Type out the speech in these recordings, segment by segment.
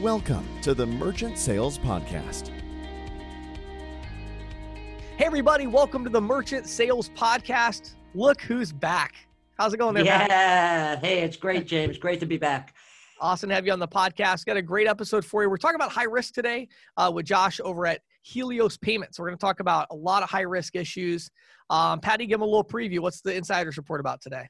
Welcome to the Merchant Sales Podcast. Hey, everybody, welcome to the Merchant Sales Podcast. Look who's back. How's it going there? Matt? Yeah. Hey, it's great, James. Great to be back. Awesome to have you on the podcast. Got a great episode for you. We're talking about high risk today uh, with Josh over at Helios Payments. We're going to talk about a lot of high risk issues. Um, Patti, give them a little preview. What's the insiders report about today?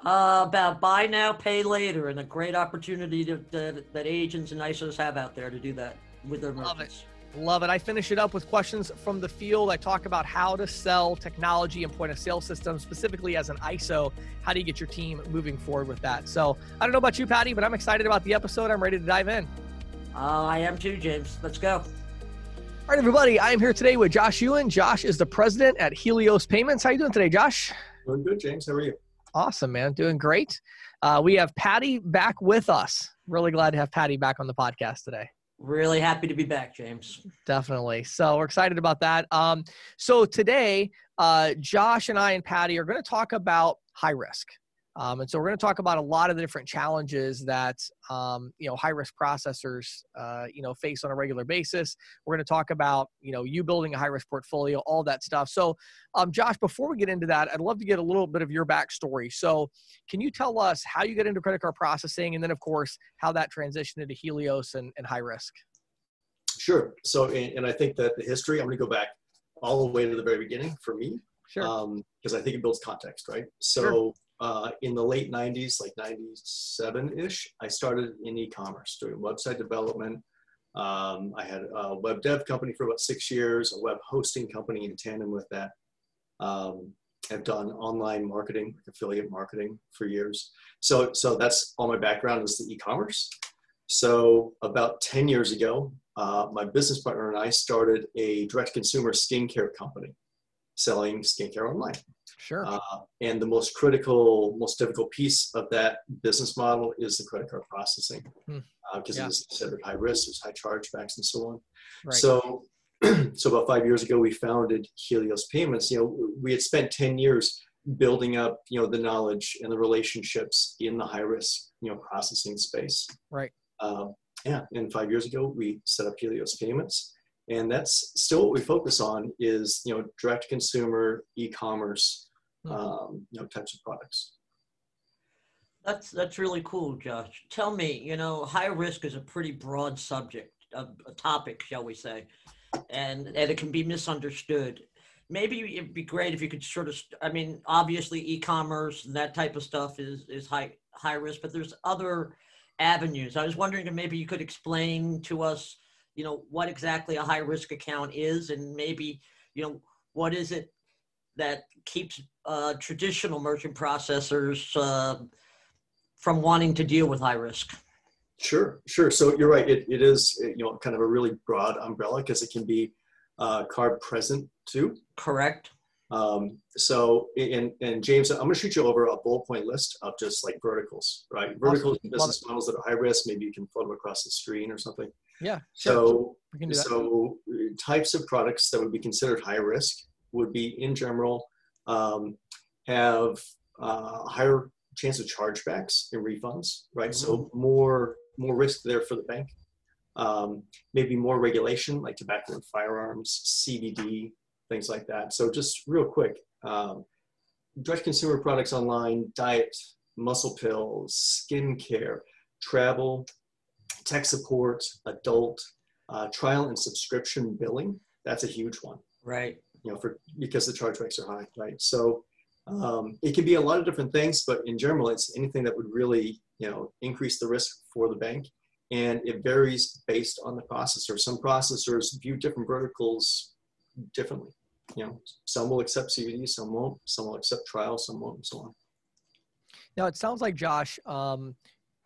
Uh, about buy now, pay later, and a great opportunity to, that, that agents and ISOs have out there to do that with their Love merchants. Love it. I finish it up with questions from the field. I talk about how to sell technology and point of sale systems, specifically as an ISO. How do you get your team moving forward with that? So I don't know about you, Patti, but I'm excited about the episode. I'm ready to dive in. Uh, I am too, James. Let's go. All right, everybody. I am here today with Josh Ewan. Josh is the president at Helios Payments. How you doing today, Josh? Doing good, James. How are you? Awesome, man. Doing great. Uh, we have Patti back with us. Really glad to have Patti back on the podcast today. Really happy to be back, James. Definitely. So we're excited about that. Um, so today, uh, Josh and I and Patty are going to talk about high risk. Um, and so we're going to talk about a lot of the different challenges that um, you know high risk processors uh, you know face on a regular basis. We're going to talk about you know you building a high risk portfolio, all that stuff. So, um, Josh, before we get into that, I'd love to get a little bit of your backstory. So, can you tell us how you get into credit card processing, and then of course how that transitioned into Helios and, and high risk? Sure. So, and, and I think that the history, I'm going to go back all the way to the very beginning for me, Sure. because I think it builds context, right? So, Sure. Uh, in the late 90s, like 97 ish, I started in e commerce doing website development. Um, I had a web dev company for about six years, a web hosting company in tandem with that. Um, I've done online marketing, affiliate marketing for years. So, so that's all my background is the e-commerce. So about 10 years ago, uh, my business partner and I started a direct-to-consumer skincare company selling skincare online. sure. Uh, and the most critical, most difficult piece of that business model is the credit card processing Hmm. because Yeah. it is considered high risk, there's high chargebacks and so on. right. So, so about five years ago, we founded Helios Payments. You know, we had spent 10 years building up, you know, the knowledge and the relationships in the high risk, you know, processing space. Right. Um, yeah, and five years ago, we set up Helios Payments. And that's still what we focus on is, you know, direct consumer, e-commerce, Mhm. um, you know, types of products. That's that's really cool, Josh. Tell me, you know, high risk is a pretty broad subject, a, a topic, shall we say, and and it can be misunderstood. Maybe it'd be great if you could sort of, I mean, obviously e-commerce and that type of stuff is is high high risk, but there's other avenues. I was wondering if maybe you could explain to us, you know, what exactly a high risk account is, and maybe, you know, what is it that keeps uh, traditional merchant processors uh, from wanting to deal with high risk. Sure, sure. So you're right. It, it is, you know, kind of a really broad umbrella because it can be uh, card present too. Correct. Um, so, and, and James, I'm going to shoot you over a bullet point list of just like verticals, right? Verticals and business models that are high risk. Maybe you can float them across the screen or something. Yeah. So, we can do that. so types of products that would be considered high risk would be in general um, have uh, higher chance of chargebacks and refunds, right? So more more risk there for the bank. Um, maybe more regulation like tobacco and firearms, CBD, things like that. So just real quick, um, direct consumer products online, diet, muscle pills, skincare, travel, tech support, adult, uh, trial and subscription billing. That's a huge one, Right. you know, for because the chargebacks are high, right? So um, it can be a lot of different things, but in general, it's anything that would really, you know, increase the risk for the bank. And it varies based on the processor. Some processors view different verticals differently. You know, some will accept CBD, some won't. Some will accept trial, some won't, and so on. Now it sounds like Josh, um,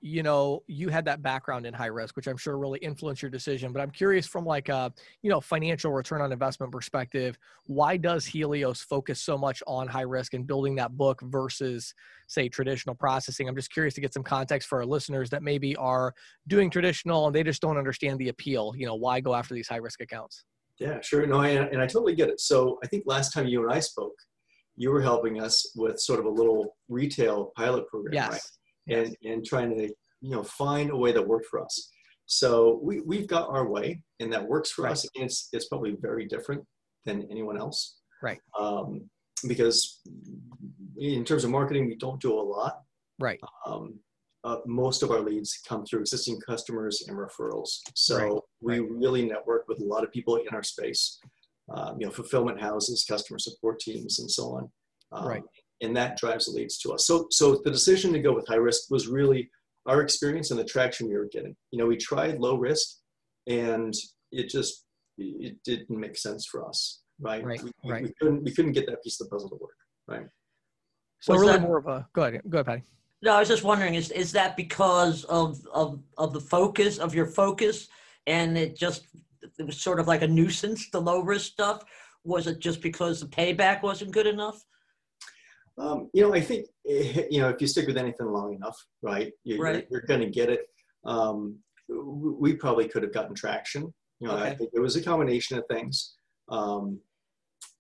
you know, you had that background in high risk, which I'm sure really influenced your decision. But I'm curious from like a, you know, financial return on investment perspective, why does Helios focus so much on high risk and building that book versus, say, traditional processing? I'm just curious to get some context for our listeners that maybe are doing traditional and they just don't understand the appeal. You know, why go after these high risk accounts? Yeah, sure. No, I, and I totally get it. So I think last time you and I spoke, you were helping us with sort of a little retail pilot program, right? And and trying to you know find a way that worked for us So we, we've got our way and that works for Right. us. And it's, it's probably very different than anyone else. Right. Um, because in terms of marketing, we don't do a lot. Right. Um, uh, most of our leads come through existing customers and referrals. So Right, we right. really network with a lot of people in our space, um, you know, fulfillment houses, customer support teams, and so on. Um, Right. And that drives the leads to us. So, so the decision to go with high risk was really our experience and the traction we were getting. You know, we tried low risk, and it just it didn't make sense for us. Right. Right, We, we- right. we couldn't we couldn't get that piece of the puzzle to work. Right? So Was really that- more of a go ahead, go ahead, Patti. No, I was just wondering, is is that because of of of the focus of your focus, and it just it was sort of like a nuisance, the low risk stuff? Was it just because the payback wasn't good enough? Um, you know, I think you know if you stick with anything long enough, right, you, Right. You're, you're going to get it. Um, we probably could have gotten traction. You know, I think it was a combination of things. Um,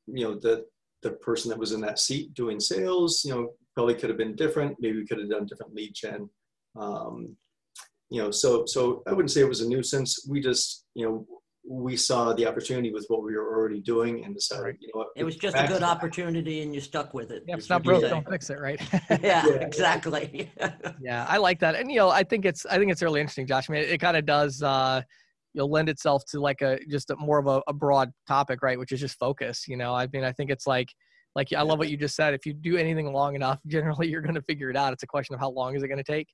you know, the the person that was in that seat doing sales, you know, probably could have been different. Maybe we could have done different lead gen. Um, you know, so so I wouldn't say it was a nuisance. We just, you know, we saw the opportunity with what we were already doing and decided, Right. you know what, It was just a good opportunity, and you stuck with it. Yeah, it's not what broke, don't fix it, right? yeah, Yeah. exactly. yeah, I like that, and you know, I think it's I think it's really interesting, Josh. I mean, it, kind of does uh, you know lend itself to like a just a, more of a, a broad topic, right? Which is just focus. You know, I mean, I think it's like like I love what you just said. If you do anything long enough, generally you're going to figure it out. It's a question of how long is it going to take.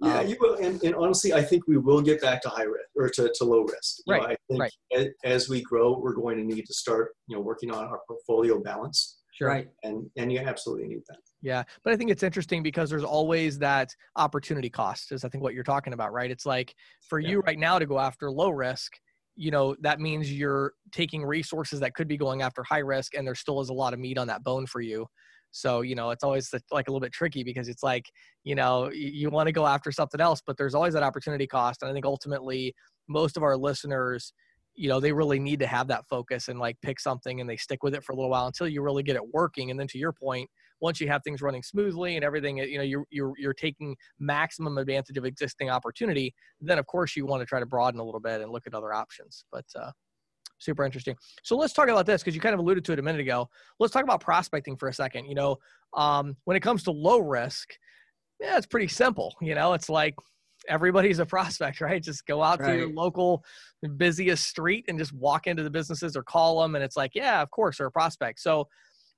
Yeah, Um, you will, and, and honestly, I think we will get back to high risk or to, to low risk. You know, Right, I think right. as, as we grow, we're going to need to start, you know, working on our portfolio balance, Sure. Right. and and you absolutely need that. Yeah, but I think it's interesting because there's always that opportunity cost, is I think what you're talking about, right? It's like for Yeah. you right now to go after low risk, you know, that means you're taking resources that could be going after high risk, and there still is a lot of meat on that bone for you. So, you know, it's always like a little bit tricky because it's like, you know, you want to go after something else, but there's always that opportunity cost. And I think ultimately, most of our listeners, you know, they really need to have that focus and like pick something and they stick with it for a little while until you really get it working. And then to your point, once you have things running smoothly and everything, you know, you're you're you're taking maximum advantage of existing opportunity. Then of course you want to try to broaden a little bit and look at other options. But uh, super interesting. So let's talk about this because you kind of alluded to it a minute ago. Let's talk about prospecting for a second. You know, um, when it comes to low risk, yeah, it's pretty simple. You know, it's like everybody's a prospect, right? Just go out to your local busiest street and just walk into the businesses or call them, and it's like, yeah, of course, they're a prospect. So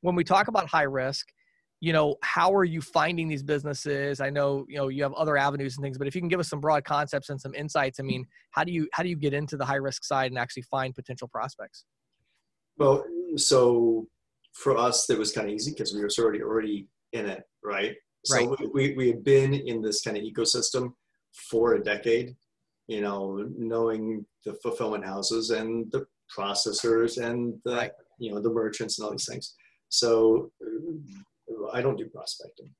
when we talk about high risk, you know, how are you finding these businesses? I know, you know, you have other avenues and things, but if you can give us some broad concepts and some insights, I mean, how do you how do you get into the high risk side and actually find potential prospects? Well, so for us, that was kind of easy because we were already already in it, right? So we, we had been in this kind of ecosystem for a decade, you know, knowing the fulfillment houses and the processors and the, Right. you know, the merchants and all these things. So I don't do prospecting.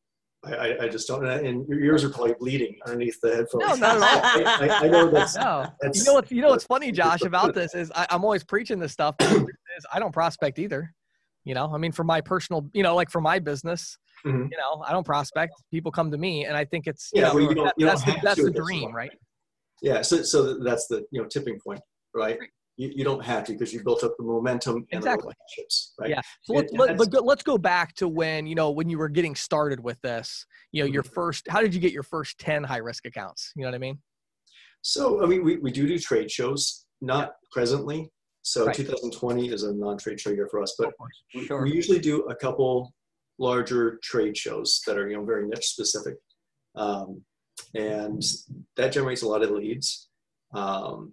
I, I, I just don't. And your ears are probably bleeding underneath the headphones. No, not at all. I, I, I know that's, No, that's you know what's you know what's funny, Josh, about this is I, I'm always preaching this stuff. But is I don't prospect either. You know, I mean, for my personal, you know, like for my business, Mhm. you know, I don't prospect. People come to me, and I think it's Yeah, you well, you don't- that- you that's the, that's the dream, right? Yeah, so so that's the you know tipping point, right? You, you don't have to because you built up the momentum and Exactly. the relationships, right? Yeah. So let's and let, go, let's go back to when you know when you were getting started with this. You know, your Mm-hmm. first. How did you get your first ten high risk accounts? You know what I mean? So I mean, we, we do do trade shows, not presently. So Right. 2020 is a non-trade show year for us, but we, Sure. we usually do a couple larger trade shows that are you know very niche specific, um, and that generates a lot of leads. Um,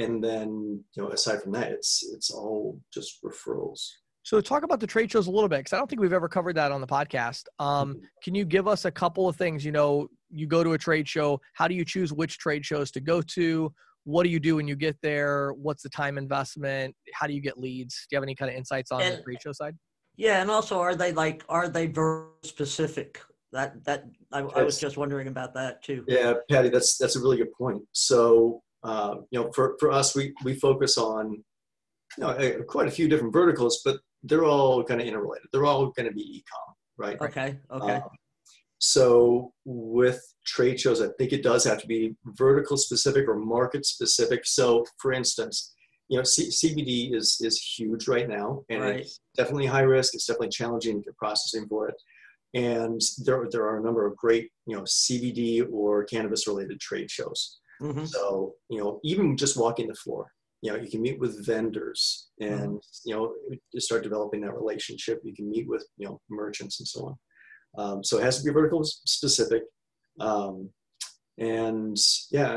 and then you know aside from that, it's it's all just referrals. So talk about the trade shows a little bit because I don't think we've ever covered that on the podcast. Um, Mm-hmm. can you give us a couple of things? You know, you go to a trade show. How do you choose which trade shows to go to? What do you do when you get there? What's the time investment? How do you get leads? Do you have any kind of insights on the trade show side? Yeah, and also, are they like are they very specific? That that I, I was just wondering about that too. Yeah, Patti, that's that's a really good point. So, uh, you know, for, for us, we we focus on you know a, quite a few different verticals, but they're all kind of interrelated. They're all going to be e-com, right? Okay. Okay. Um, so with trade shows, I think it does have to be vertical specific or market specific. So, for instance, you know, C- CBD is is huge right now, and Right. it's definitely high risk. It's definitely challenging to get processing for it, and there there are a number of great you know CBD or cannabis related trade shows. Mhm. So, you know, even just walking the floor, you know, you can meet with vendors and, you know, you start developing that relationship. You can meet with, you know, merchants and so on. Um, so it has to be vertical specific. Um, and yeah,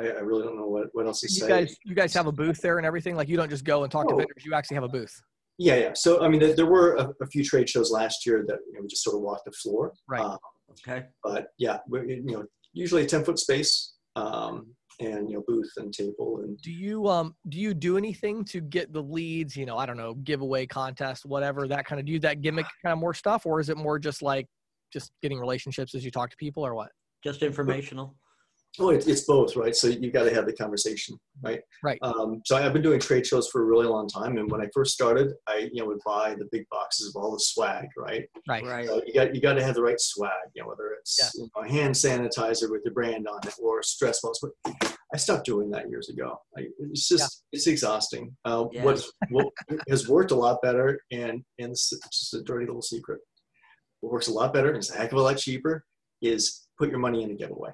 I, I really don't know what, what else to You say. guys, you guys have a booth there and everything. Like you don't just go and talk to Oh. vendors. You actually have a booth. yeah, yeah. So, I mean, there, there were a, a few trade shows last year that, you know, we just sort of walked the floor. Right. Uh, Okay. but yeah, we, you know, usually a 10 foot space um, and, you know, booth and table and Do you um do you do anything to get the leads? You know, I don't know, giveaway contest, whatever that kind of do you that gimmick kind of more stuff, or is it more just like just getting relationships as you talk to people, or what? Just informational. Oh, it, it's both, right? So you've got to have the conversation, right? Right. Um, so I've been doing trade shows for a really long time, and when I first started, I you know would buy the big boxes of all the swag, right? Right. Right. So you got you got to have the right swag, you know, whether it's you know, a hand sanitizer with your brand on it or stress balls. But I stopped doing that years ago. I, it's just it's exhausting. Uh, Yes. What what has worked a lot better, and and it's just a dirty little secret. What works a lot better and it's a heck of a lot cheaper is put your money in a giveaway.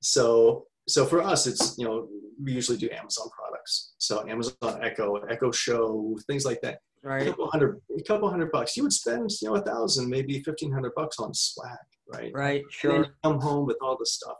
So so for us, it's you know we usually do Amazon products. So Amazon Echo, Echo Show, things like that. A Right. couple hundred, a couple hundred bucks. You would spend you know a thousand, maybe fifteen hundred bucks on swag, right? Right. Sure. come home with all the stuff.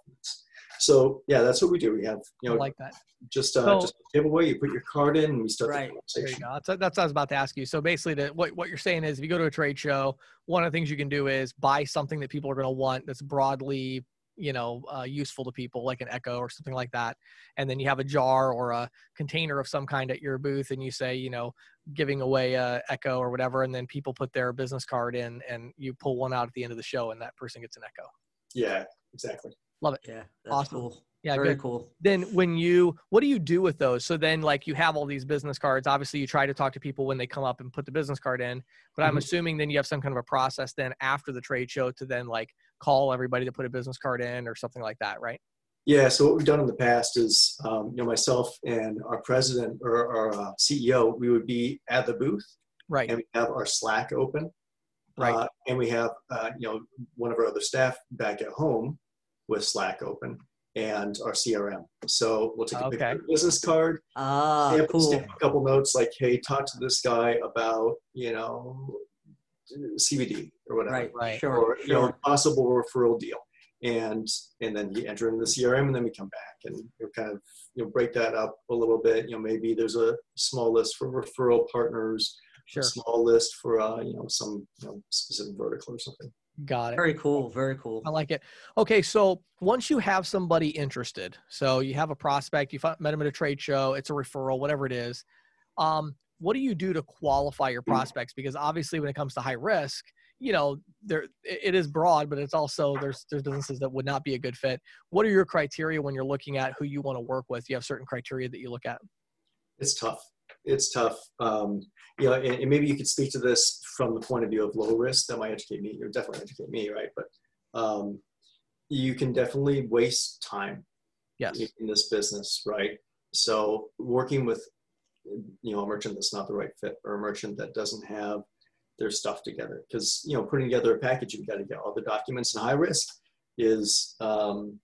So yeah, that's what we do. We have you I know like that. just uh, So- just a giveaway. You put your card in, and we start Right. the There you go. That's, that's what I was about to ask you. So basically, the, what what you're saying is, if you go to a trade show, one of the things you can do is buy something that people are going to want that's broadly, you know, uh, useful to people, like an Echo or something like that. And then you have a jar or a container of some kind at your booth, and you say, you know, giving away a Echo or whatever, and then people put their business card in, and you pull one out at the end of the show, and that person gets an Echo. Yeah, exactly. Love it yeah. That's Awesome. cool. Yeah, Very good. cool. then when you what do you do with those so then like you have all these business cards obviously you try to talk to people when they come up and put the business card in but i'm Mhm. assuming then you have some kind of a process then after the trade show to then like call everybody to put a business card in or something like that right Yeah. So what we've done in the past is, um, you know, myself and our president or our uh, CEO, we would be at the booth, right and we have our Slack open, Right. Uh, and we have, uh, you know, one of our other staff back at home with Slack open and our CRM. So we'll take a picture of business card, Ah, stamp, cool. stamp a couple notes like, hey, talk to this guy about, you know, CBD or whatever. Right. Right. Sure. or you know possible referral deal and and then you enter in the crm and then we come back and you kind of you know break that up a little bit you know maybe there's a small list for referral partners sure a small list for uh you know some you know specific vertical or something got it Very cool. Very cool. I like it. Okay, so once you have somebody interested, so you have a prospect, you fi- met them at a trade show, it's a referral, whatever it is. Um, what do you do to qualify your prospects? Because obviously, when it comes to high risk, you know, there it is broad, but it's also there's there's businesses that would not be a good fit. What are your criteria when you're looking at who you want to work with? You have certain criteria that you look at. it's tough it's tough um you know and, and maybe you could speak to this from the point of view of low risk that might educate me or definitely educate me right but um you can definitely waste time Yes. in this business, right? So working with you know a merchant that's not the right fit or a merchant that doesn't have their stuff together because you know putting together a package you've got to get all the documents and high risk is um,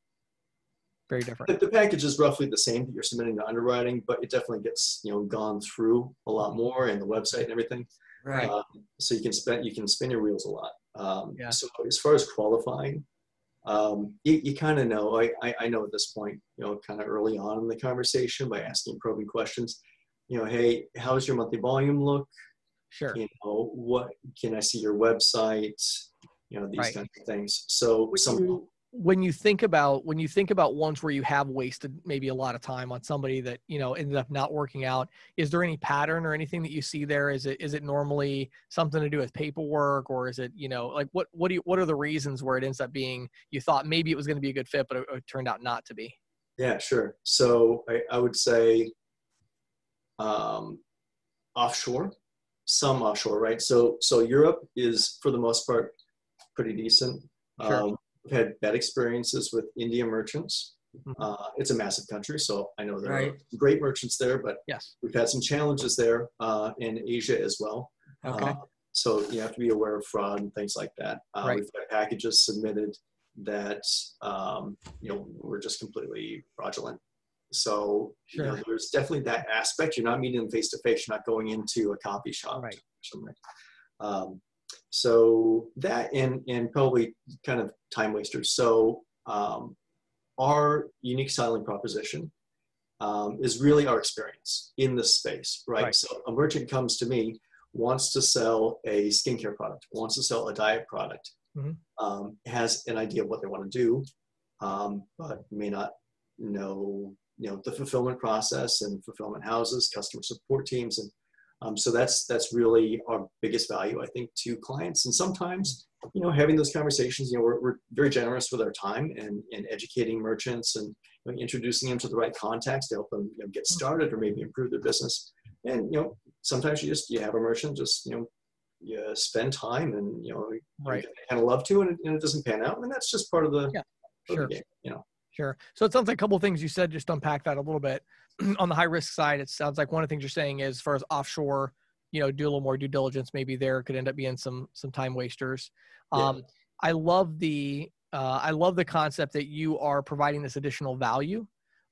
Very different. the, the package is roughly the same that you're submitting to underwriting but it definitely gets you know gone through a lot more and the website and everything Right. um, so you can spend you can spin your wheels a lot. Um, Yeah. So as far as qualifying, um, you, you kind of know. I, I I know at this point, you know, kind of early on in the conversation by asking probing questions. You know, hey, how's your monthly volume look? Sure. You know, what can I see your website? You know, these Right. kinds of things. So when some you, when you think about when you think about ones where you have wasted maybe a lot of time on somebody that you know ended up not working out is there any pattern or anything that you see there is it is it normally something to do with paperwork or is it you know like what what do you what are the reasons where it ends up being you thought maybe it was going to be a good fit but it, it turned out not to be Yeah, sure. So I, I would say um, offshore, some offshore, right? So so Europe is for the most part pretty decent. Sure. Um, we've had bad experiences with India merchants. Mhm. Uh, it's a massive country, so I know there Right. are great merchants there, but Yes. we've had some challenges there uh, in Asia as well. Okay. Uh, so you have to be aware of fraud and things like that. Uh, Right. We've had packages submitted that um, you know were just completely fraudulent. So you know, there's definitely that aspect. You're not meeting them face to face. You're not going into a coffee shop. Right. or something. Um, so that and and probably kind of time wasters. So um, our unique selling proposition um, is really our experience in this space, right? Right. So a merchant comes to me, wants to sell a skincare product, wants to sell a diet product, Mhm. um, has an idea of what they want to do, um, but may not know, you know, the fulfillment process and fulfillment houses, customer support teams, and um, so that's that's really our biggest value, I think, to clients. And sometimes, you know, having those conversations, you know, we're, we're very generous with our time and, and educating merchants and you know, introducing them to the right contacts to help them you know, get started or maybe improve their business. And you know, sometimes you just you have a merchant just you know you spend time and you know Right. kind of love to and it, and it doesn't pan out, and that's just part of the, Yeah, sure. the game. You know, Sure. So it sounds like a couple of things you said. Just unpack that a little bit. On the high risk side, it sounds like one of the things you're saying is, as far as offshore, you know, do a little more due diligence. Maybe there could end up being some some time wasters. Yeah. Um, I love the uh, I love the concept that you are providing this additional value.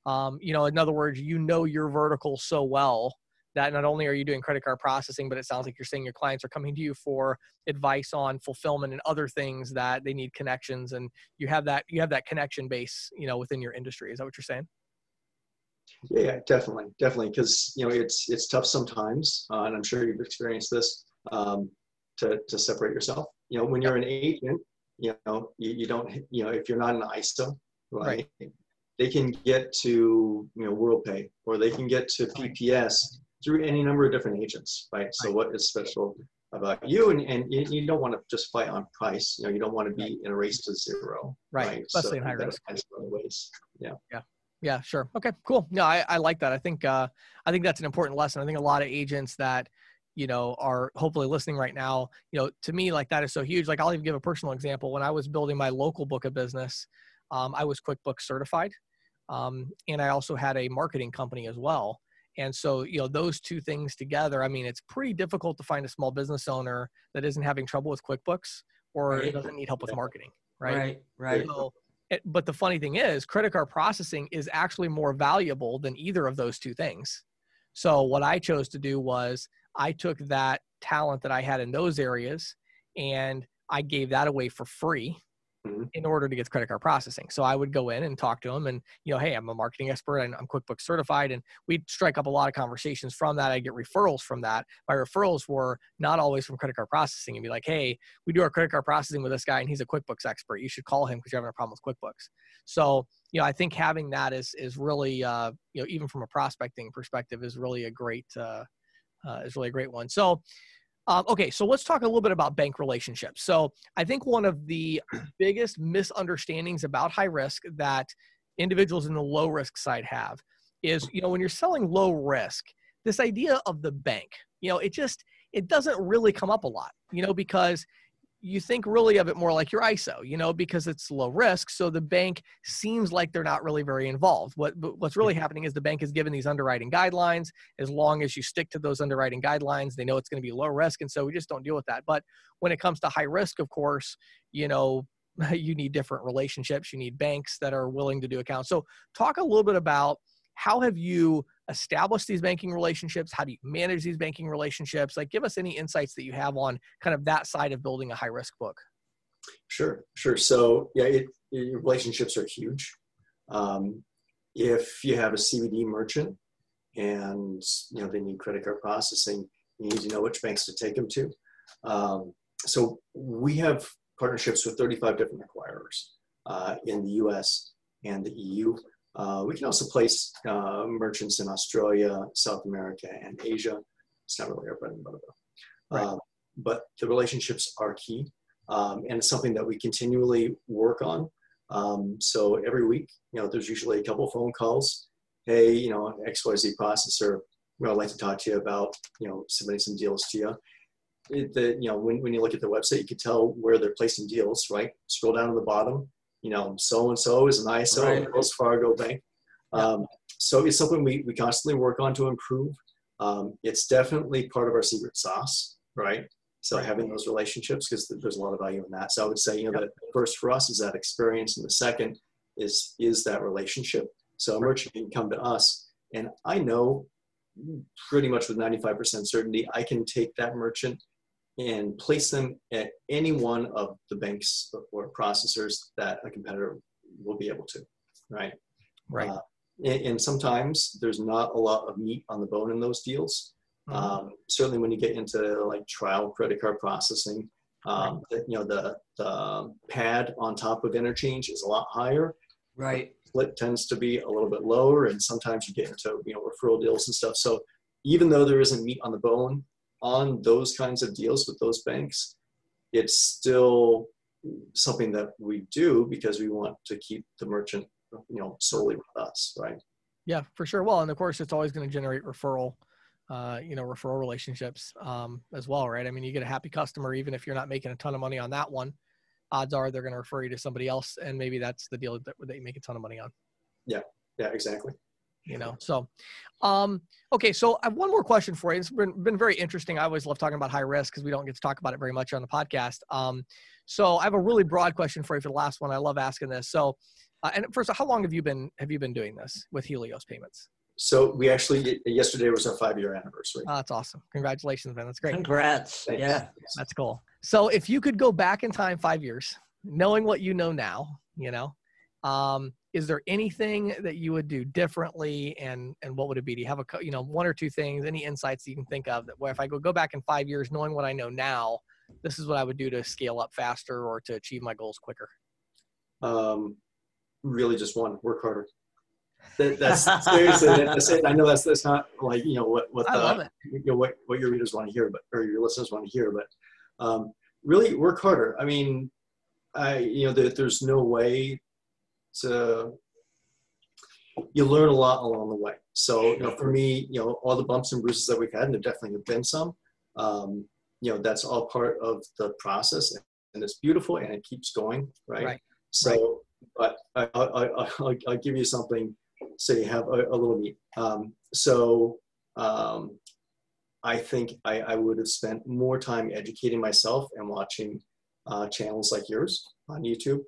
Um, you know, in other words, you know your vertical so well that not only are you doing credit card processing, but it sounds like you're saying your clients are coming to you for advice on fulfillment and other things that they need connections, and you have that you have that connection base, you know, within your industry. Is that what you're saying? Yeah, definitely, definitely, because you know it's it's tough sometimes, uh, and I'm sure you've experienced this um, to to separate yourself. You know, when you're an agent, you know you, you don't you know if you're not an ISO, right? They can get to you know WorldPay or they can get to PPS through any number of different agents, right? So Right. what is special about you? And and you, you don't want to just fight on price. You know, you don't want to be in a race to zero, Right, especially in high risk. find some other ways. Yeah. Yeah, sure. Okay, cool. No, I, I like that. I think uh, I think that's an important lesson. I think a lot of agents that you know are hopefully listening right now, you know, to me like that is so huge. Like I'll even give a personal example. When I was building my local book of business, um, I was QuickBooks certified, um, and I also had a marketing company as well. And so, you know, those two things together, I mean, it's pretty difficult to find a small business owner that isn't having trouble with QuickBooks or Right. doesn't need help with marketing, Right. right? Right. So, it, but the funny thing is, credit card processing is actually more valuable than either of those two things. So what I chose to do was I took that talent that I had in those areas and I gave that away for free Mhm. in order to get credit card processing. So I would go in and talk to them and, you know, hey, I'm a marketing expert and I'm QuickBooks certified. And we'd strike up a lot of conversations from that. I'd get referrals from that. My referrals were not always from credit card processing and be like, hey, we do our credit card processing with this guy and he's a QuickBooks expert. You should call him because you're having a problem with QuickBooks. So, you know, I think having that is is really, uh, you know, even from a prospecting perspective, is really a great uh, uh, is really a great one. So, um, okay, so let's talk a little bit about bank relationships. So, I think one of the biggest misunderstandings about high risk that individuals in the low risk side have is, you know, when you're selling low risk, this idea of the bank, you know, it just it doesn't really come up a lot, you know, because you think really of it more like your ISO, you know, because it's low risk. So the bank seems like they're not really very involved. What what's really happening is the bank is given these underwriting guidelines. As long as you stick to those underwriting guidelines, they know it's going to be low risk, and so we just don't deal with that. But when it comes to high risk, of course, you know, you need different relationships. You need banks that are willing to do accounts. So talk a little bit about how have you established these banking relationships? How do you manage these banking relationships? Like, give us any insights that you have on kind of that side of building a high risk book. Sure, sure. So yeah, it, relationships are huge. Um, if you have a CBD merchant and you know they need credit card processing, you need to know which banks to take them to. Um, so we have partnerships with 35 different acquirers uh, in the U.S. and the EU. Uh, we can also place uh, merchants in Australia, South America, and Asia. It's not really our bread and butter, though. Right. Um, but the relationships are key um, and it's something that we continually work on. Um, so every week, you know, there's usually a couple phone calls. Hey, you know, XYZ processor, you know, I'd like to talk to you about, you know, submitting some deals to you. It, the, you know, when, when you look at the website, you can tell where they're placing deals, right? Scroll down to the bottom, you know, so and so is an ISO Right. Wells Fargo Bank. Yeah. Um, so it's something we, we constantly work on to improve. Um, it's definitely part of our secret sauce, right? So Right. having those relationships, because there's a lot of value in that. So I would say, you know, Yep. the first for us is that experience, and the second is is that relationship. So a merchant can come to us, and I know pretty much with 95% certainty, I can take that merchant and place them at any one of the banks or processors that a competitor will be able to, right? Right. Uh, and, and sometimes there's not a lot of meat on the bone in those deals. Mhm. Um, certainly when you get into like trial credit card processing, um, the- you know, the, the pad on top of interchange is a lot higher. Right. Split tends to be a little bit lower, and sometimes you get into you know referral deals and stuff. So even though there isn't meat on the bone on those kinds of deals with those banks, it's still something that we do because we want to keep the merchant you know solely with us, right? Yeah, for sure. Well, and of course, it's always going to generate referral, uh, you know, referral relationships um, as well, right? I mean, you get a happy customer, even if you're not making a ton of money on that one. Odds are they're going to refer you to somebody else, and maybe that's the deal that, that you make a ton of money on. Yeah, yeah, exactly. You know, so um, okay. So I have one more question for you. It's been been very interesting. I always love talking about high risk because we don't get to talk about it very much on the podcast. Um, so I have a really broad question for you for the last one. I love asking this. So, uh, and first, how long have you been have you been doing this with Helios payments? So we actually yesterday was our five year anniversary. Oh, that's awesome. Congratulations, man. That's great. Congrats. Thanks. Yeah. That's cool. So if you could go back in time five years, knowing what you know now, you know, um, is there anything that you would do differently and and what would it be? Do you have a you know one or two things, any insights you can think of that where if I go go back in five years, knowing what I know now, this is what I would do to scale up faster or to achieve my goals quicker. Um, really, just one: work harder. That, that's seriously. That's it. I know that's that's not like you know what what the, you know what what your readers want to hear, but or your listeners want to hear, but um, really work harder. I mean, I you know there, there's no way to you learn a lot along the way. So you know, for me, you know, all the bumps and bruises that we've had, and there definitely have been some. Um, you know, that's all part of the process, and it's beautiful, and it keeps going, right? Right. So, but I, I, I, I'll, I'll give you something so you have a, a little meat. Um, so, um, I think I, I would have spent more time educating myself and watching uh, channels like yours on YouTube.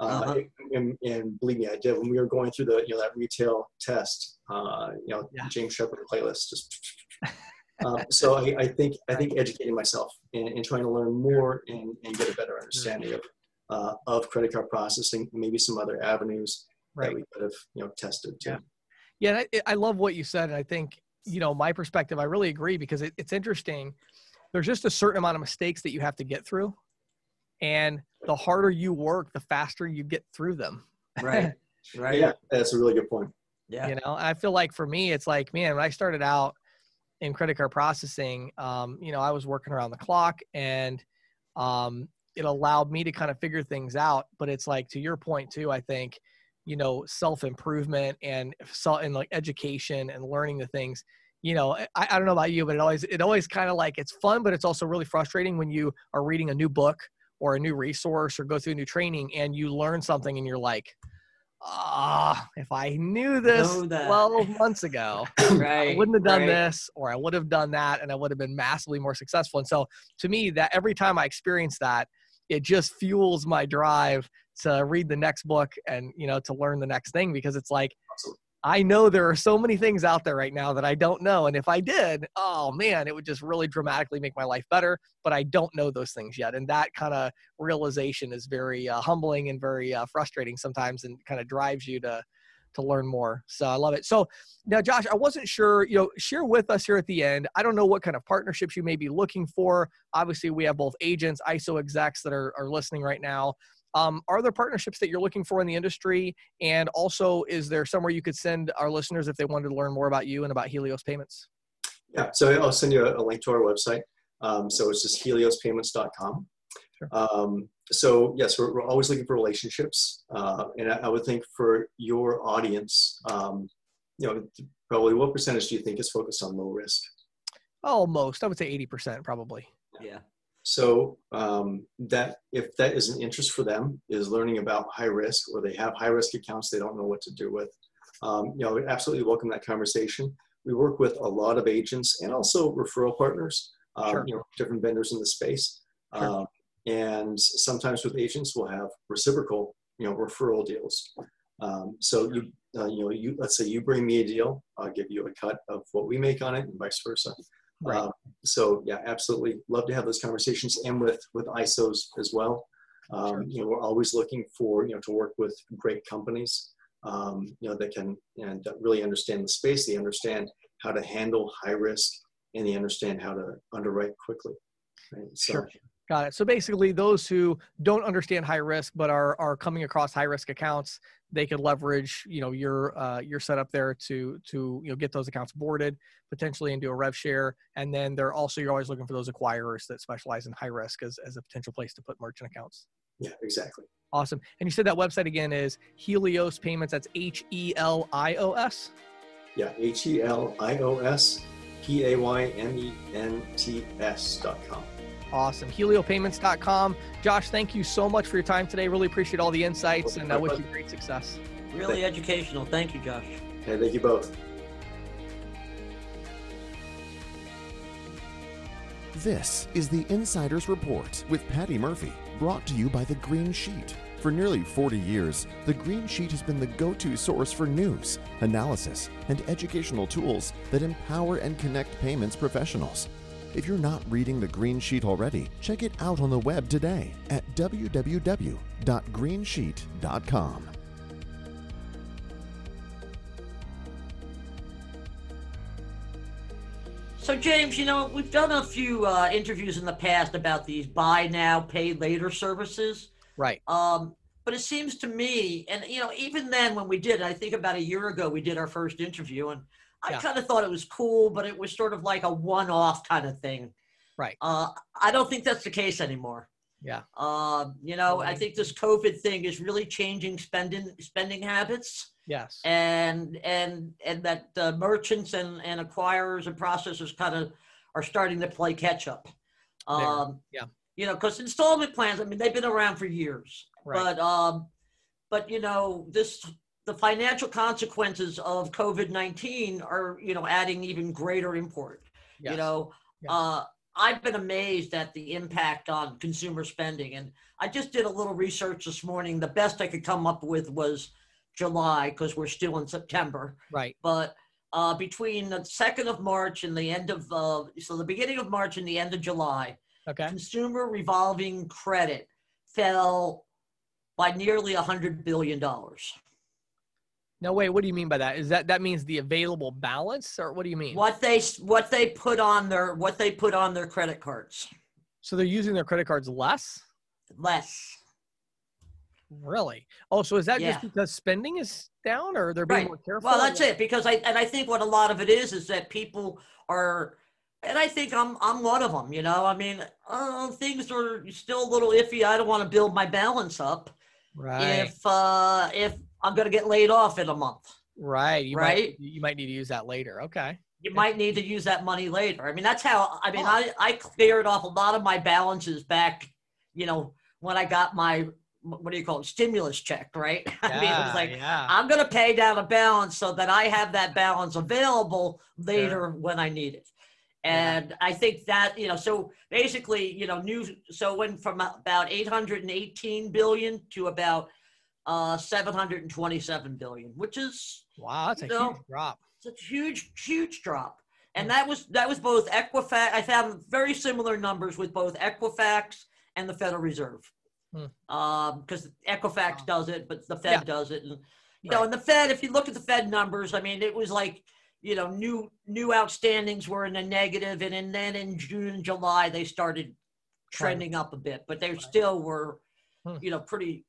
Uh, Uh-huh. and, and believe me, I did. When we were going through the you know that retail test, uh, you know Yeah. James Shepherd playlist, just. um, so I, I think I think educating myself and, and trying to learn more and, and get a better understanding of uh, of credit card processing, maybe some other avenues Right. that we could have you know tested too. Yeah. Yeah, I, I love what you said, and I think you know my perspective. I really agree because it, it's interesting. There's just a certain amount of mistakes that you have to get through, and the harder you work, the faster you get through them. Right. Right. Yeah, that's a really good point. Yeah. You know, I feel like for me, it's like, man, when I started out in credit card processing, um, you know, I was working around the clock, and um, it allowed me to kind of figure things out. But it's like to your point too. I think you know self improvement and so and like education and learning the things you know I, I don't know about you but it always it always kind of like it's fun but it's also really frustrating when you are reading a new book or a new resource or go through a new training and you learn something and you're like ah if i knew this Know 12 months ago Right. I wouldn't have done right. this or I would have done that and I would have been massively more successful. And so to me that every time I experience that, it just fuels my drive to read the next book and you know to learn the next thing because it's like. I know there are so many things out there right now that I don't know and if I did, oh man, it would just really dramatically make my life better, but I don't know those things yet and that kind of realization is very uh, humbling and very uh, frustrating sometimes and kind of drives you to to learn more. So I love it. So now, Josh, I wasn't sure, you know, share with us here at the end. I don't know what kind of partnerships you may be looking for. Obviously, we have both agents, ISO execs that are, are listening right now. Um, are there partnerships that you're looking for in the industry? And also, is there somewhere you could send our listeners if they wanted to learn more about you and about Helios Payments? Yeah, so I'll send you a, a link to our website. Um, so it's just heliospayments.com. Sure. Um, so yes, we're, we're always looking for relationships, uh, and I, I would think for your audience, um, you know, probably what percentage do you think is focused on low risk? Almost. I would say 80% probably. Yeah. So um, that if that is an interest for them, is learning about high risk, or they have high risk accounts they don't know what to do with, um, you know, we absolutely welcome that conversation. We work with a lot of agents and also referral partners, um, Sure. you know, different vendors in the space. Sure. Um, and sometimes with agents, we'll have reciprocal, you know, referral deals. Um, so you, uh, you know, you let's say you bring me a deal, I'll give you a cut of what we make on it, and vice versa. Right. Um, so yeah, absolutely love to have those conversations, and with with ISOs as well. Um, Sure. You know, we're always looking for you know to work with great companies, um, you know, that can and that really understand the space. They understand how to handle high risk, and they understand how to underwrite quickly. Right? So, Sure. Got it. So basically, those who don't understand high risk but are are coming across high risk accounts, they could leverage you know your uh, your setup there to to you know get those accounts boarded potentially into a rev share, and then they're also you're always looking for those acquirers that specialize in high risk as as a potential place to put merchant accounts. Yeah, exactly. Awesome. And you said that website again is Helios Payments. That's H E L I O S. Yeah, H E L I O S P A Y M E N T S dot com. Awesome. HelioPayments.com. Josh, thank you so much for your time today. Really appreciate all the insights and uh, I wish you great success. Really educational. Thank you, Josh. Okay, thank you both. This is the Insider's Report with Patti Murphy, brought to you by The Green Sheet. For nearly 40 years, The Green Sheet has been the go to source for news, analysis, and educational tools that empower and connect payments professionals. If you're not reading The Green Sheet already, check it out on the web today at www.greensheet.com. So, James, you know, we've done a few uh, interviews in the past about these buy now, pay later services. Right. Um, but it seems to me, and you know, even then when we did, I think about a year ago, we did our first interview, and I Yeah. kind of thought it was cool, but it was sort of like a one-off kind of thing. Right. Uh, I don't think that's the case anymore. Yeah. Um, you know, I think this COVID thing is really changing spending spending habits Yes. and and and that uh, merchants and and acquirers and processors kind of are starting to play catch up. Um, yeah. You know, because installment plans, I mean, they've been around for years, Right. but um, but you know, this the financial consequences of COVID nineteen are you know adding even greater import. Yes. You know, Yes. uh, I've been amazed at the impact on consumer spending, and I just did a little research this morning. The best I could come up with was July because we're still in September. Right. But uh, between the second of March and the end of uh, so the beginning of March and the end of July, Okay. consumer revolving credit fell by nearly a hundred billion dollars. No, wait. What do you mean by that? Is that that means the available balance, or what do you mean? What they what they put on their what they put on their credit cards So they're using their credit cards less? less. Really? Oh, so is that just because spending is down, or they're being Right. more careful? Well, that's it because I and I think what a lot of it is is that people are, and I think I'm I'm one of them. You know, I mean, uh, things are still a little iffy. I don't want to build my balance up Right. if uh, if I'm going to get laid off in a month. right. You right? Might, you might need to use that later. Okay. You might need to use that money later. I mean, that's how. I mean, Oh. I I cleared off a lot of my balances back. You know, when I got my what do you call it stimulus check, right? I mean, it's like yeah. I'm going to pay down a balance so that I have that balance available later when I need it. Yeah. And I think that, you know, so basically, you know, new, so went from about 818 billion to about uh, 727 billion, which is Wow, that's a No. huge drop. it's a huge, huge drop. And that was, that was both Equifax. I found very similar numbers with both Equifax and the Federal Reserve. Hmm. Um, because Equifax Wow. does it, but the Fed Yeah. does it. And, you know, and the Fed, if you look at the Fed numbers, I mean, it was like, you know, new new outstandings were in the negative, and, and then in June and July they started trending up a bit, but they still were, Hmm. you know, pretty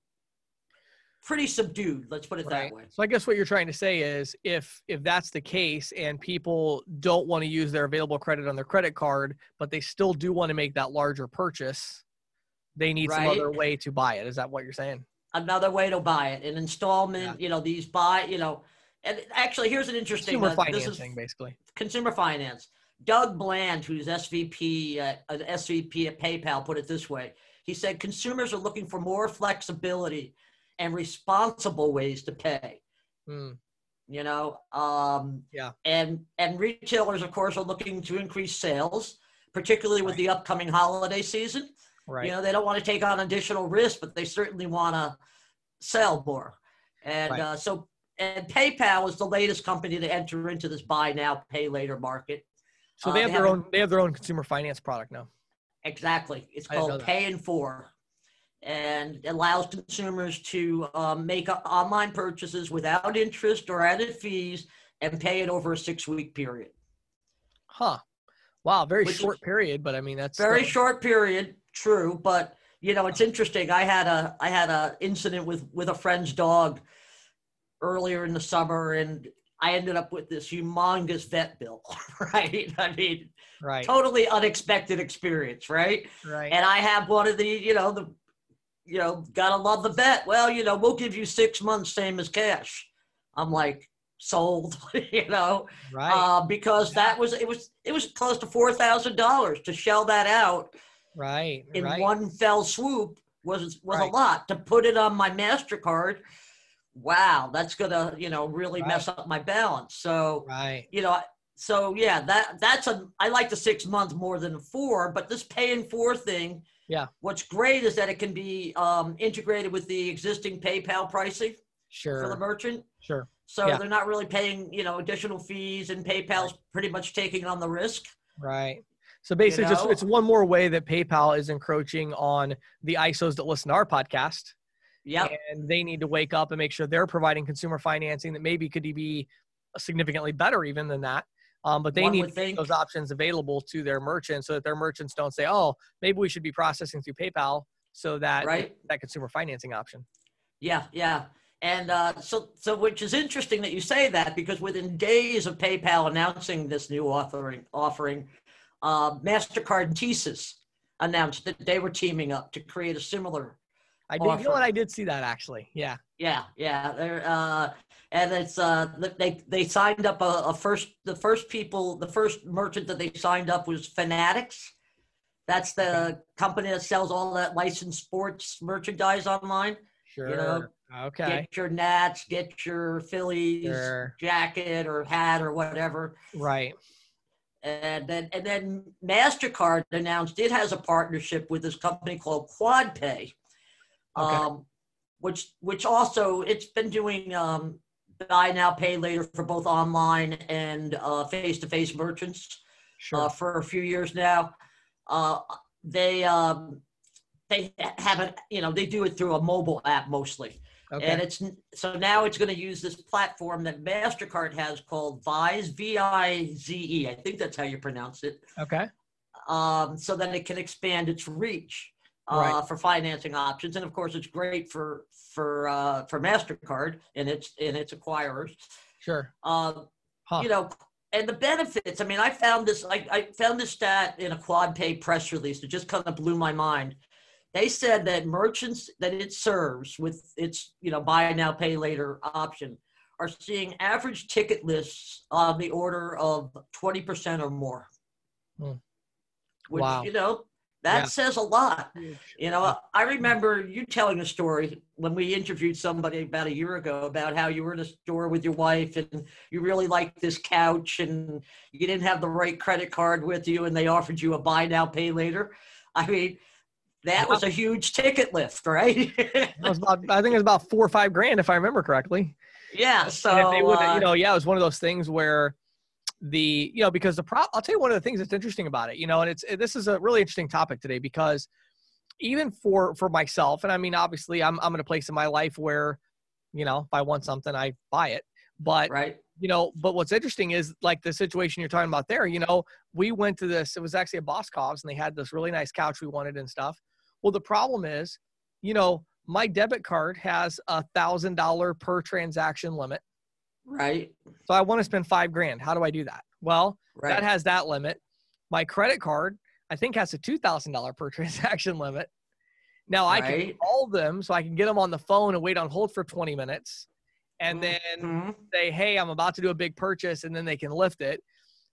pretty subdued. Let's put it Right. that way. So I guess what you're trying to say is if if that's the case and people don't want to use their available credit on their credit card, but they still do want to make that larger purchase, they need some other way to buy it. Is that what you're saying? Another way to buy it, an installment. You know, these buy, you know, and actually, here's an interesting Consumer uh, this is financing, basically. consumer finance. Doug Bland, who's SVP, uh, an SVP at PayPal, put it this way. He said consumers are looking for more flexibility and responsible ways to pay. Mm, You know, um, Yeah. and and retailers, of course, are looking to increase sales, particularly with the upcoming holiday season. right. You know, they don't want to take on additional risk, but they certainly want to sell more. And Right. uh, so, and PayPal is the latest company to enter into this buy now, pay later market. so uh, they they have their have a- own. They have their own consumer finance product now. Exactly. It's I called. Pay in Four and allows consumers to um, make online purchases without interest or added fees and pay it over a six week period. Huh. Wow. Very Which short period, but I mean that's Very still- short period, true, but you know, it's interesting. I had a I had a incident with with a friend's dog earlier in the summer and I ended up with this humongous vet bill, right? I mean, Right. totally unexpected experience, right? Right. and I have one of the, you know, the, you know, gotta love the bet. Well, you know, we'll give you six months, same as cash. I'm like, sold, you know, right. uh, because that was it was it was close to four thousand dollars to shell that out right. in right. one fell swoop was was Right. a lot to put it on my Mastercard. Wow, that's gonna you know really mess up my balance. So Right. you know so yeah that that's a i like the six months more than four but this pay in four thing Yeah. what's great is that it can be um, integrated with the existing paypal pricing sure. for the merchant Sure. so Yeah. they're not really paying you know additional fees and paypal's pretty much taking on the risk Right. So basically, just know? it's one more way that PayPal is encroaching on the ISOs that listen to our podcast, Yeah. and they need to wake up and make sure they're providing consumer financing that maybe could be significantly better even than that. Um, but they One need think. those options available to their merchants so that their merchants don't say, "Oh, maybe we should be processing through PayPal," so that Right. that consumer financing option. Yeah, yeah. And uh, so, so which is interesting that you say that because within days of PayPal announcing this new offering, offering, uh, Mastercard and TSYS announced that they were teaming up to create a similar. I did. You know what? I did see that actually. Yeah. Yeah, yeah. They're, uh, and it's uh, they they signed up a, a first the first people the first merchant that they signed up was Fanatics. That's the company that sells all that licensed sports merchandise online. Sure. know, okay. Get your Nats, get your Phillies Sure. jacket or hat or whatever. Right. And then and then Mastercard announced it has a partnership with this company called QuadPay, Okay. um, which which also it's been doing um, buy now pay later for both online and face to face merchants Sure. uh, for a few years now. Uh, they um, they haven't you know they do it through a mobile app mostly. okay. And it's so now it's going to use this platform that Mastercard has called Vize, V I Z E. I think that's how you pronounce it. okay. Um, so that it can expand its reach uh, Right. for financing options, and of course, it's great for for uh, for Mastercard and its and its acquirers. Sure. Um, Huh. You know, and the benefits. I mean, I found this. I, I found this stat in a Quad Pay press release that just kind of blew my mind. They said that merchants that it serves with its you know buy now pay later option are seeing average ticket lists on the order of twenty percent or more. Hmm. Which Wow. you know that Yeah. says a lot. You know, I remember you telling a story when we interviewed somebody about a year ago about how you were in a store with your wife and you really liked this couch and you didn't have the right credit card with you and they offered you a buy now, pay later. I mean, that was a huge ticket lift, right? Was about, I think it was about four or five grand, if I remember correctly. yeah. So, and if they would, uh, you know, yeah, it was one of those things where the, you know, because the pro, I'll tell you one of the things that's interesting about it, you know, and it's this is a really interesting topic today because even for for myself, and I mean, obviously, I'm I'm in a place in my life where, you know, if I want something, I buy it, but right. you know, but what's interesting is like the situation you're talking about there, you know, we went to this, it was actually a Boscov's and they had this really nice couch we wanted and stuff. Well, the problem is, you know, my debit card has a thousand dollar per transaction limit. Right. So I want to spend five grand. How do I do that? Well, Right. that has that limit. My credit card, I think, has a two thousand dollar per transaction limit. Now I can Right. call them so I can get them on the phone and wait on hold for 20 minutes and then Mhm. say, hey, I'm about to do a big purchase, and then they can lift it.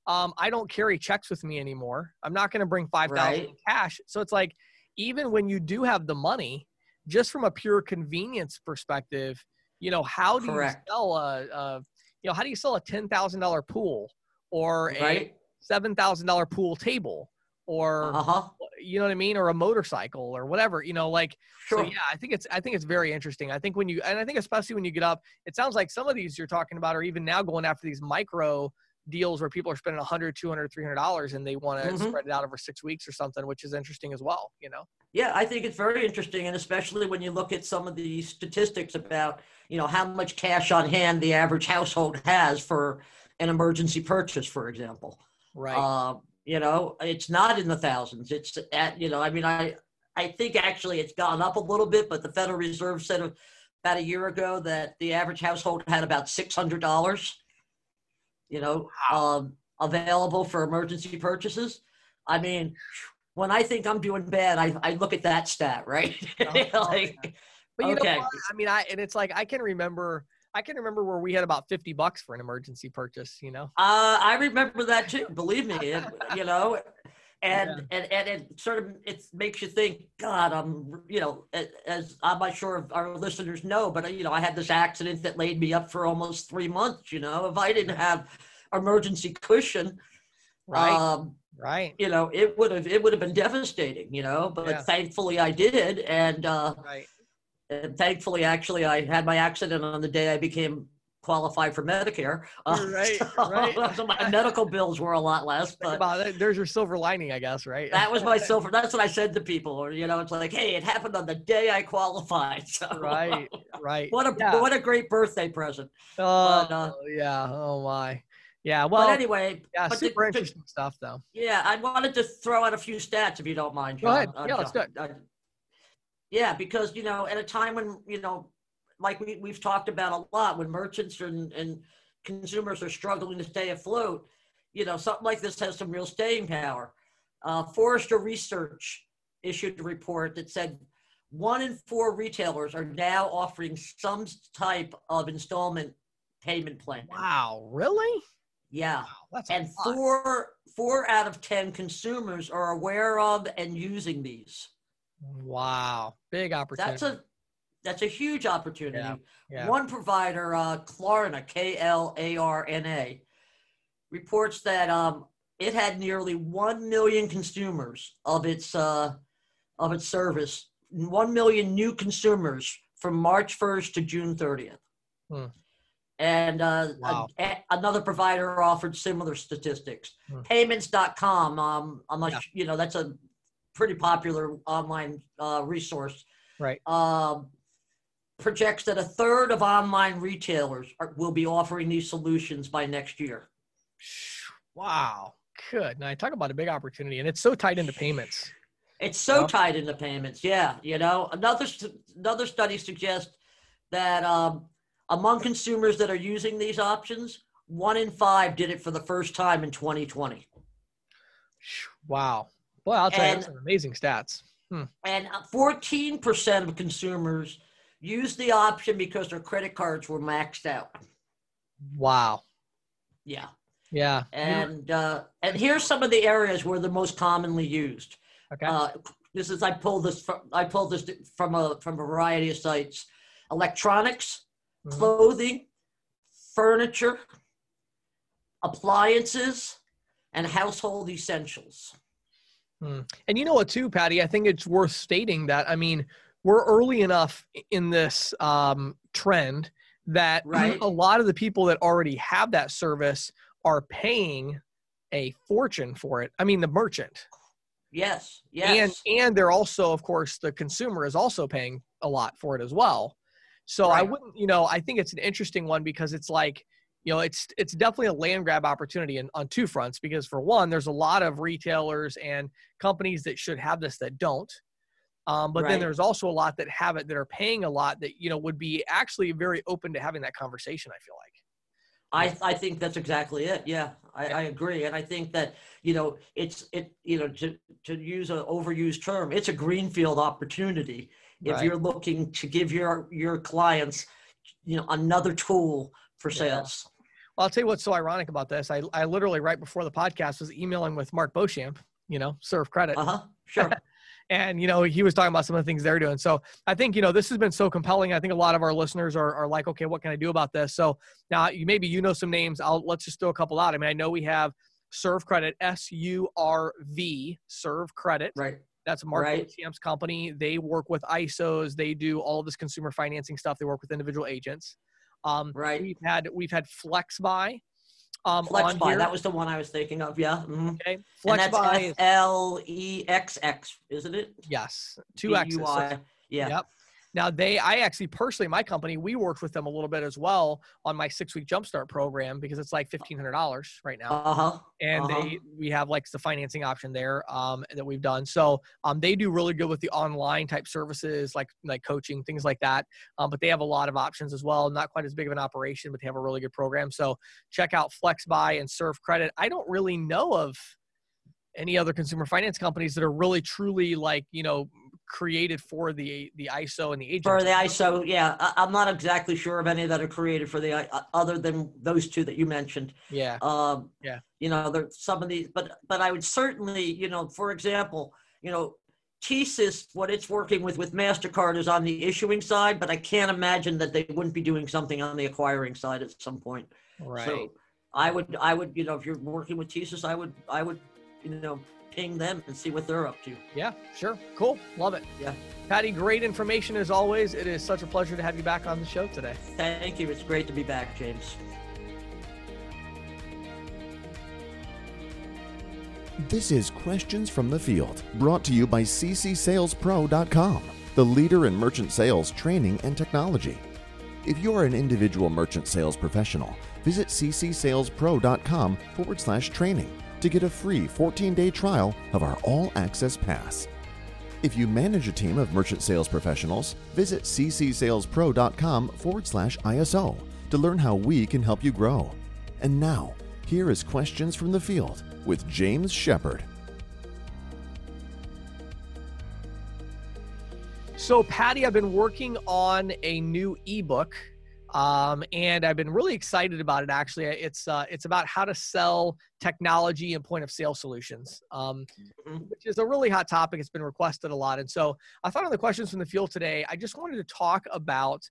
um, I don't carry checks with me anymore. I'm not going to bring five thousand Right. cash. So it's like even when you do have the money, just from a pure convenience perspective, you know, how do Correct. you sell a, a you know how do you sell a ten thousand dollar pool or a Right? seven thousand dollar pool table or Uh huh. you know what I mean or a motorcycle or whatever you know like Sure. so yeah, I think it's I think it's very interesting. I think when you and I think especially when you get up, it sounds like some of these you're talking about are even now going after these micro deals where people are spending 100 200 300 dollars and they want to Mhm. spread it out over six weeks or something which is interesting as well you know Yeah, I think it's very interesting, and especially when you look at some of the statistics about, you know, how much cash on hand the average household has for an emergency purchase, for example. right Uh, you know, it's not in the thousands. It's at, you know, I mean, I, I think actually it's gone up a little bit, but the Federal Reserve said about a year ago that the average household had about six hundred dollars, you know, um, available for emergency purchases. I mean, when I think I'm doing bad, I, I look at that stat, right? Oh, like, but you okay. know what? i mean i and it's like i can remember i can remember where we had about 50 bucks for an emergency purchase you know Uh, I remember that too. Believe me, it, you know, and, and and it sort of it makes you think. God, I'm you know, as I'm not sure if our listeners know, but you know, I had this accident that laid me up for almost three months. You know, if I didn't have emergency cushion, right um, right you know, it would have it would have been devastating. You know, but Yeah. thankfully I did, and uh, right and thankfully, actually, I had my accident on the day I became qualified for Medicare. Uh, Right, so, right. so my medical bills were a lot less, but it. there's your silver lining i guess right that was my silver. That's what I said to people. Or you know, it's like, hey, it happened on the day I qualified. So right right what a yeah. what a great birthday present. oh but, uh, yeah oh my yeah well but anyway, yeah but super the- interesting stuff though Yeah, I wanted to throw out a few stats if you don't mind. Go ahead. John. Yeah, let's John. do Uh, yeah, because you know, at a time when you know, like we we've talked about a lot, when merchants and, and consumers are struggling to stay afloat, you know, something like this has some real staying power. Uh, Forrester Research issued a report that said one in four retailers are now offering some type of installment payment plan. wow really Yeah wow and lot. four four out of ten consumers are aware of and using these. Wow, big opportunity. That's a that's a huge opportunity. Yeah, yeah. One provider, uh, Klarna, K L A R N A, reports that um, it had nearly one million consumers of its uh, of its service, one million new consumers from March 1st to June 30th. Hmm. And uh, Wow. a- a- another provider offered similar statistics. Hmm. PYMNTS.com, um, I'm not, Yeah. you know, that's a pretty popular online uh, resource. Right. Um, projects that a third of online retailers are, will be offering these solutions by next year. Wow, good. Now I talk about a big opportunity, and it's so tied into payments. It's so Yeah. tied into payments. Yeah, you know, another another study suggests that um, among consumers that are using these options, one in five did it for the first time in 2020, Wow. Boy, I'll tell you, And- that's some amazing stats. and 14% of consumers used the option because their credit cards were maxed out. Wow. Yeah, Yeah. and uh, and here's some of the areas where they're most commonly used. okay. Uh, this is I pulled this from I pulled this from a from a variety of sites: electronics, Mhm. clothing, furniture, appliances, and household essentials. And you know what, too, Patti? I think it's worth stating that. I mean, we're early enough in this um, trend that Right. a lot of the people that already have that service are paying a fortune for it. I mean, the merchant. Yes, yes, and and they're also of course the consumer is also paying a lot for it as well so i wouldn't you know i think it's an interesting one because it's like you know it's it's definitely a land grab opportunity in, on two fronts because for one there's a lot of retailers and companies that should have this that don't um, but then there's also a lot that have it that are paying a lot that you know would be actually very open to having that conversation i feel like I I think that's exactly it. Yeah, I, I agree, and I think that you know it's it you know to to use an overused term, it's a greenfield opportunity if Right. you're looking to give your your clients you know another tool for Yeah. sales. I'll tell you what's so ironic about this. I, I literally right before the podcast was emailing with Mark Beauchamp, you know, Surv Credit. Uh huh. Sure. and you know he was talking about some of the things they're doing. So i think you know this has been so compelling. I think a lot of our listeners are, are like okay what can i do about this? So now you maybe you know some names. I'll let's just throw a couple out. I mean i know we have Surv Credit s-u-r-v Surv Credit. Right. That's mark Right. Beauchamp's company. They work with isos they do all this consumer financing stuff. They work with individual agents. Um, Right. we've had we've had FlexxBuy um. That was the one I was thinking of. Yeah. mhm. okay And that's FlexxBuy is F L E X X, isn't it? yes two x's. Yeah. Yep. Now they, I actually personally, my company, we worked with them a little bit as well on my six-week jumpstart program because it's like fifteen hundred dollars right now, Uh huh. and uh-huh. they, we have like the financing option there um, that we've done. So um, they do really good with the online type services like like coaching things like that. Um, but they have a lot of options as well. Not quite as big of an operation, but they have a really good program. So check out FlexxBuy and Surv Credit. I don't really know of any other consumer finance companies that are really truly like you know created for the the ISO and the agent. For the ISO, yeah, I, I'm not exactly sure of any that are created for the uh, other than those two that you mentioned. Yeah. Um, Yeah. You know, there's some of these, but but I would certainly, you know, for example, you know, TSYS, what it's working with with Mastercard is on the issuing side, but I can't imagine that they wouldn't be doing something on the acquiring side at some point. Right. So I would, I would, you know, if you're working with TSYS, I would, I would, you know, ping them and see what they're up to. yeah, sure. Cool. Love it. Yeah. Patti, great information as always. It is such a pleasure to have you back on the show today. Thank you. It's great to be back, James. This is Questions from the Field, brought to you by ccsalespro.com, the leader in merchant sales training and technology. If you're an individual merchant sales professional, visit ccsalespro.com forward slash training to get a free 14 day trial of our All Access Pass. If you manage a team of merchant sales professionals, visit ccsalespro.com forward slash ISO to learn how we can help you grow. And now, here is Questions from the Field with James Shepherd. So, Patti, I've been working on a new ebook, um, and I've been really excited about it. Actually, it's uh, it's about how to sell technology and point of sale solutions, um, Mhm. which is a really hot topic. It's been requested a lot, and so I thought on the questions from the field today, I just wanted to talk about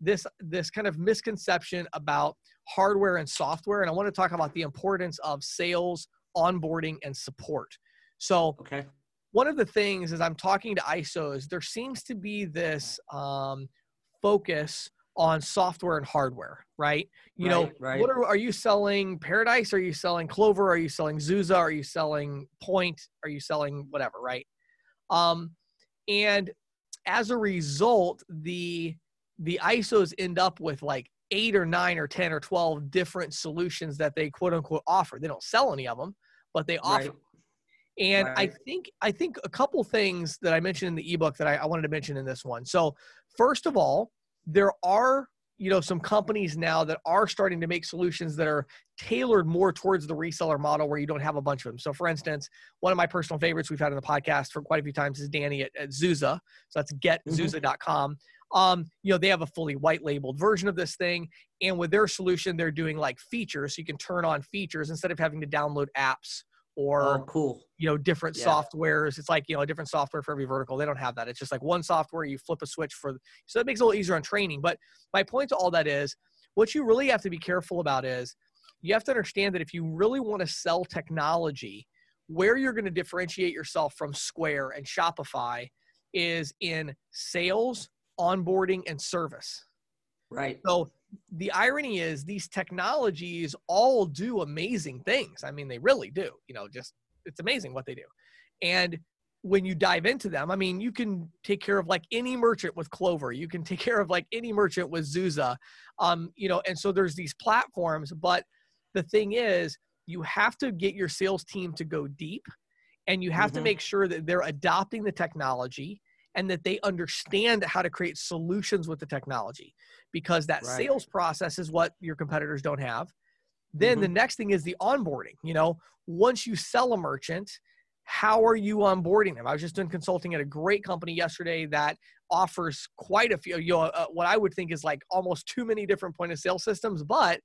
this this kind of misconception about hardware and software, and I want to talk about the importance of sales, onboarding, and support. So, Okay. one of the things as I'm talking to ISOs, there seems to be this um, focus on software and hardware, right? You know, Right, right. what are, are you selling? Paradise? Are you selling Clover? Are you selling Zuza? Are you selling Point? Are you selling whatever, right? Um, and as a result, the the ISOs end up with like eight or nine or ten or twelve different solutions that they quote unquote offer. They don't sell any of them, but they offer. Right. And I think I think a couple things that I mentioned in the ebook that I, I wanted to mention in this one. So first of all, there are you know some companies now that are starting to make solutions that are tailored more towards the reseller model where you don't have a bunch of them. So for instance, one of my personal favorites we've had on the podcast for quite a few times is Danny at, at Zuza. So that's getzuza.com. Um, you know, they have a fully white labeled version of this thing. And with their solution, they're doing like features. So you can turn on features instead of having to download apps Oh, or Oh, cool. you know different Yeah. softwares. It's like you know a different software for every vertical. They don't have that. It's just like one software you flip a switch for so that makes it a little easier on training. But my point to all that is what you really have to be careful about is you have to understand that if you really want to sell technology where you're going to differentiate yourself from square and shopify is in sales onboarding and service Right. so the irony is these technologies all do amazing things. I mean, they really do. You know, just it's amazing what they do. And when you dive into them, I mean, you can take care of like any merchant with Clover. You can take care of like any merchant with Zuza. Um, you know, and so there's these platforms, but the thing is, you have to get your sales team to go deep and you have to Mhm. make sure that they're adopting the technology and that they understand how to create solutions with the technology because that Right. sales process is what your competitors don't have. Then the next thing is the onboarding. You know, once you sell a merchant, how are you onboarding them? I was just doing consulting at a great company yesterday that offers quite a few, you know, uh, what I would think is like almost too many different point of sale systems, but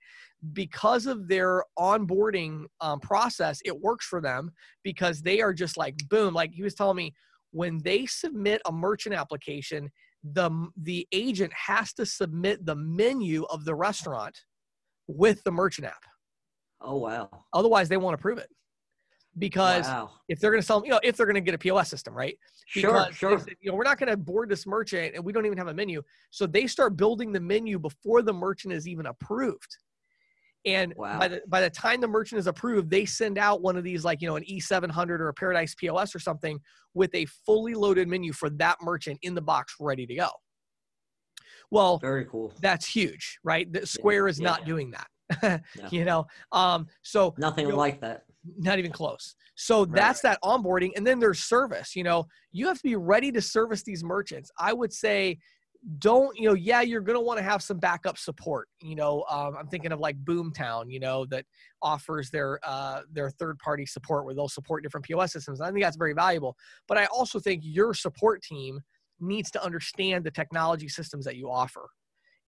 because of their onboarding um, process, it works for them because they are just like boom. Like he was telling me, when they submit a merchant application, the the agent has to submit the menu of the restaurant with the merchant app. Oh wow! Otherwise, they won't approve it because wow. if they're going to sell, you know, if they're going to get a POS system, right? Because sure, sure. you know, we're not going to board this merchant, and we don't even have a menu, so they start building the menu before the merchant is even approved. And wow. by the by the time the merchant is approved, they send out one of these like you know an E700 or a Paradise POS or something with a fully loaded menu for that merchant in the box ready to go. Well, very cool. That's huge, right? The Square is yeah. not doing that. you know, um, so nothing you know, like that. Not even close. So right. that's that onboarding, and then there's service. You know, you have to be ready to service these merchants. I would say don't you know yeah you're going to want to have some backup support you know um, i'm thinking of like boomtown you know that offers their uh, their third party support where they'll support different pos systems i think that's very valuable but i also think your support team needs to understand the technology systems that you offer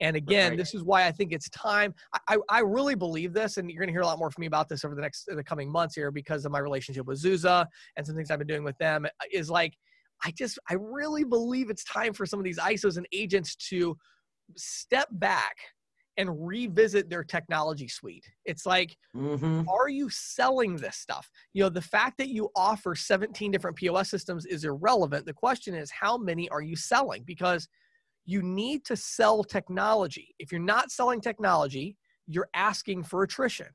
and again, right. this is why I think it's time. I, I really believe this, and you're going to hear a lot more from me about this over the next the coming months here because of my relationship with Zuza and some things I've been doing with them. Is like I just I really believe it's time for some of these ISOs and agents to step back and revisit their technology suite. It's like, mm-hmm. are you selling this stuff? You know, the fact that you offer 17 different POS systems is irrelevant. The question is, how many are you selling? Because you need to sell technology. If you're not selling technology, you're asking for attrition.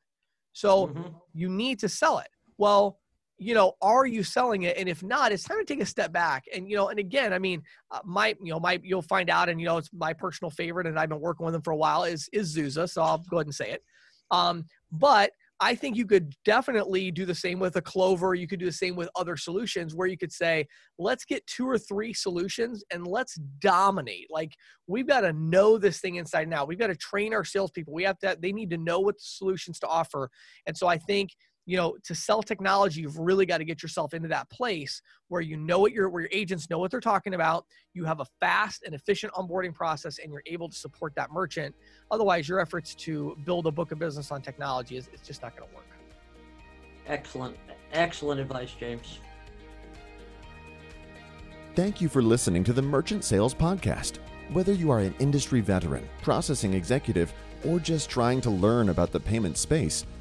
So mm-hmm. you need to sell it. Well, you know, are you selling it? And if not, it's time to take a step back. And you know, and again, I mean, uh, my you know, my you'll find out, and you know, it's my personal favorite, and I've been working with them for a while. Is is Zuza? So I'll go ahead and say it. Um, but I think you could definitely do the same with a Clover. You could do the same with other solutions where you could say, let's get two or three solutions and let's dominate. Like we've got to know this thing inside now. We've got to train our salespeople. We have to, they need to know what the solutions to offer. And so I think you know, to sell technology, you've really got to get yourself into that place where you know what your where your agents know what they're talking about. You have a fast and efficient onboarding process, and you're able to support that merchant. Otherwise, your efforts to build a book of business on technology is it's just not going to work. Excellent, excellent advice, James. Thank you for listening to the Merchant Sales Podcast. Whether you are an industry veteran, processing executive, or just trying to learn about the payment space